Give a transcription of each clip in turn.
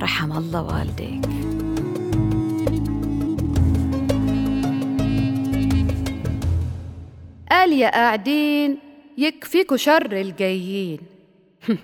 رحم الله والديك. قال يا قاعدين يكفيكوا شر الجايين.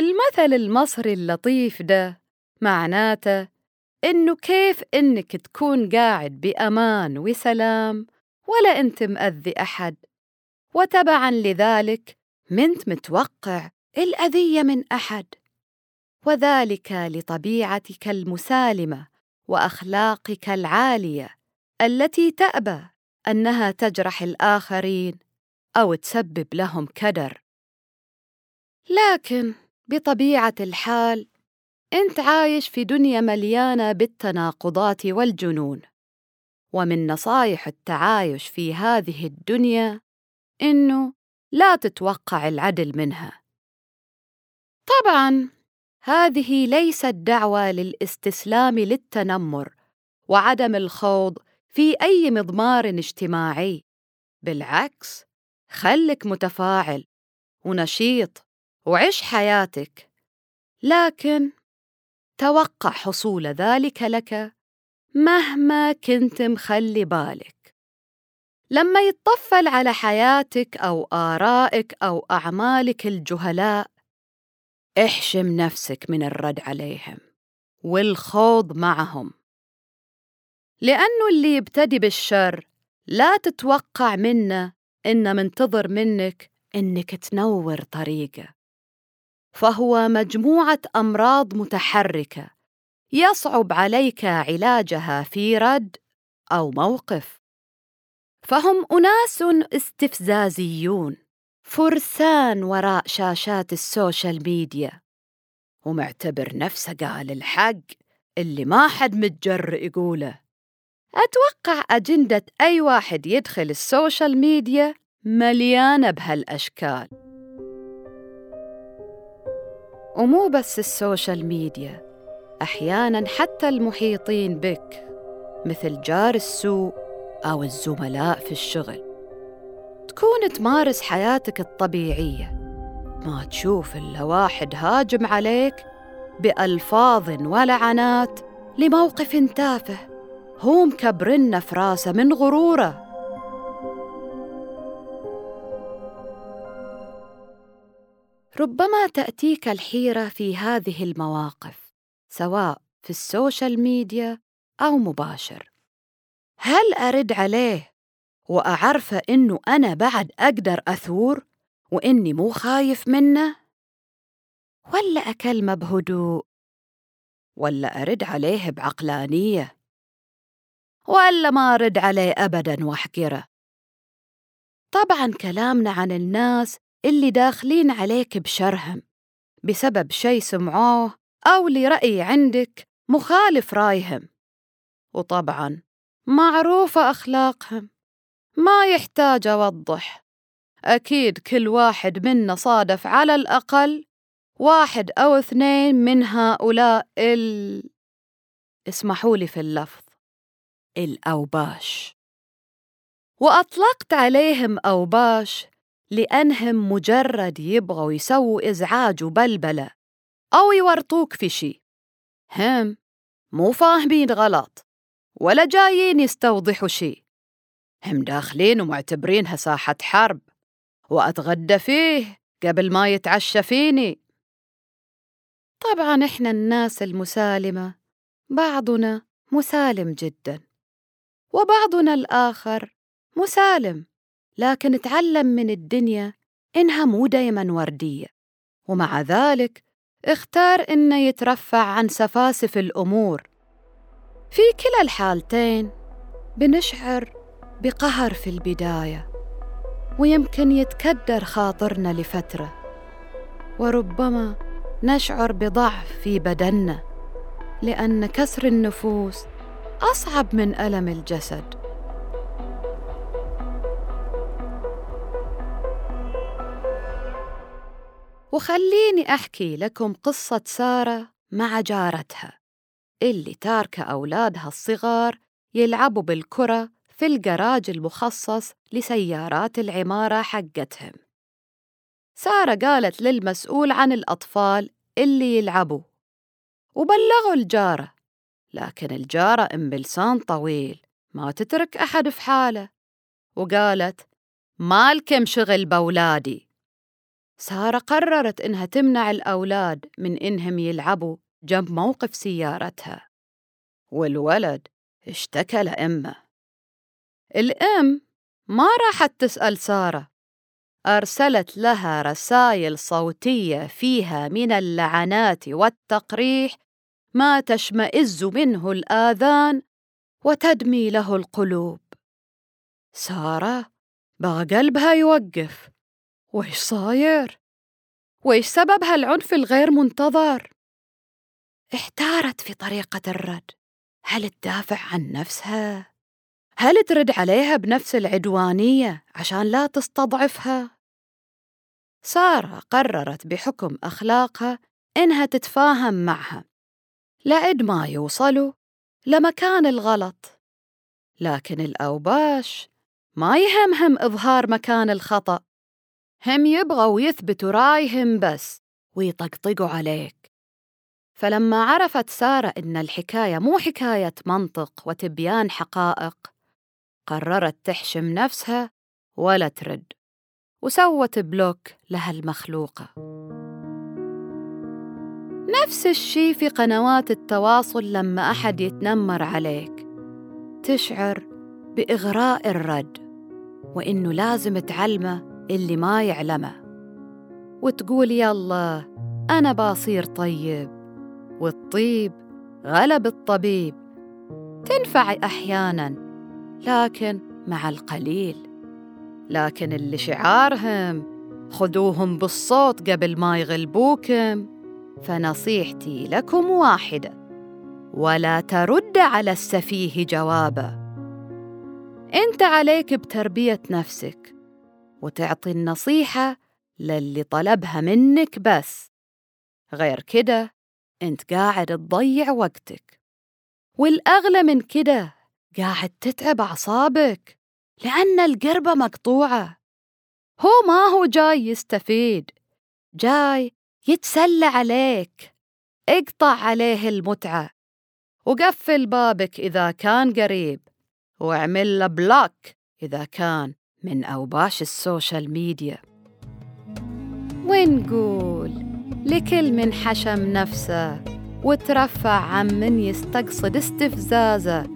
المثل المصري اللطيف ده معناته إنه كيف إنك تكون قاعد بأمان وسلام ولا أنت مأذي أحد. وتبعا لذلك منت متوقع الأذية من أحد. وذلك لطبيعتك المسالمة وأخلاقك العالية التي تأبى أنها تجرح الآخرين أو تسبب لهم كدر. لكن بطبيعة الحال أنت عايش في دنيا مليانة بالتناقضات والجنون ومن نصايح التعايش في هذه الدنيا إنه لا تتوقع العدل منها. طبعا هذه ليست دعوة للاستسلام للتنمر وعدم الخوض في أي مضمار اجتماعي. بالعكس خلك متفاعل ونشيط وعش حياتك. لكن توقع حصول ذلك لك مهما كنت مخلي بالك. لما يتطفل على حياتك أو آرائك أو أعمالك الجهلاء احشم نفسك من الرد عليهم والخوض معهم. لأنه اللي يبتدي بالشر لا تتوقع منه انه منتظر منك إنك تنور طريقه. فهو مجموعة أمراض متحركة يصعب عليك علاجها في رد أو موقف. فهم أناس استفزازيون. فرسان وراء شاشات ال social media. ومعتبر نفسه قال الحق اللي ما حد متجرئ يقوله. أتوقع أجندة أي واحد يدخل ال social media مليانة بهالأشكال. ومو بس السوشيال ميديا أحياناً حتى المحيطين بك مثل جار السوء أو الزملاء في الشغل. تكون تمارس حياتك الطبيعية. ما تشوف إلا واحد هاجم عليك بألفاظ ولعنات لموقف تافه هو مكبرن في راسه من غروره. ربما تأتيك الحيرة في هذه المواقف سواء في السوشيال ميديا أو مباشر. هل أرد عليه وأعرفه إنه أنا بعد أقدر أثور وإني مو خايف منه؟ ولا أكلمه بهدوء؟ ولا أرد عليه بعقلانية؟ ولا ما أرد عليه أبداً وأحقره؟ طبعاً كلامنا عن الناس اللي داخلين عليك بشرهم بسبب شي سمعوه أو لرأي عندك مخالف رأيهم وطبعاً معروفة أخلاقهم ما يحتاج أوضح. أكيد كل واحد منا صادف على الأقل واحد أو اثنين من هؤلاء ال اسمحوا لي في اللفظ الأوباش. وأطلقت عليهم أوباش لأنهم مجرد يبغوا يسووا إزعاج وبلبلة أو يورطوك في شي. هم مو فاهمين غلط ولا جايين يستوضحوا شي. هم داخلين ومعتبرينها ساحة حرب وأتغدى فيه قبل ما يتعشى فيني. طبعا إحنا الناس المسالمة بعضنا مسالم جدا وبعضنا الآخر مسالم لكن تعلم من الدنيا إنها مو دايما وردية. ومع ذلك اختار إنه يترفع عن سفاسف الأمور. في كلا الحالتين بنشعر بقهر في البداية ويمكن يتكدر خاطرنا لفترة وربما نشعر بضعف في بدننا لأن كسر النفوس أصعب من ألم الجسد. وخليني أحكي لكم قصة سارة مع جارتها اللي تاركة أولادها الصغار يلعبوا بالكرة في الجراج المخصص لسيارات العمارة حقتهم. سارة قالت للمسؤول عن الأطفال اللي يلعبوا وبلغوا الجارة لكن الجارة أم بلسان طويل ما تترك أحد في حاله. وقالت مالكم شغل بولادي سارة قررت إنها تمنع الأولاد من إنهم يلعبوا جنب موقف سيارتها. والولد اشتكى لأمه. الأم ما راحت تسأل سارة أرسلت لها رسائل صوتية فيها من اللعنات والتقريح ما تشمئز منه الآذان وتدمي له القلوب سارة بغى قلبها يوقف وإيش صاير؟ وإيش سبب هالعنف الغير منتظر؟ احتارت في طريقة الرد هل تدافع عن نفسها؟ هل ترد عليها بنفس العدوانية عشان لا تستضعفها؟ سارة قررت بحكم أخلاقها إنها تتفاهم معها. لعد ما يوصلوا لمكان الغلط. لكن الأوباش ما يهمهم إظهار مكان الخطأ. هم يبغوا يثبتوا رأيهم بس ويطقطقوا عليك. فلما عرفت سارة إن الحكاية مو حكاية منطق وتبيان حقائق قررت تحشم نفسها ولا ترد وسوت بلوك لها المخلوقة نفس الشي في قنوات التواصل لما أحد يتنمر عليك تشعر بإغراء الرد وإنه لازم تعلمه اللي ما يعلمه وتقول يلا أنا باصير طيب والطيب غلب الطبيب. تنفع أحياناً لكن مع القليل. لكن اللي شعارهم خذوهم بالصوت قبل ما يغلبوكم. فنصيحتي لكم واحدة ولا ترد على السفيه جوابا انت عليك بتربية نفسك وتعطي النصيحة للي طلبها منك بس. غير كده انت قاعد تضيع وقتك. والأغلى من كده قاعد تتعب أعصابك لأن القربة مقطوعة. هو ما هو جاي يستفيد جاي يتسلى عليك اقطع عليه المتعة وقفل بابك إذا كان قريب واعمل له block إذا كان من أوباش ال social media. ونقول لكل من حشم نفسه وترفع عن من يستقصد استفزازه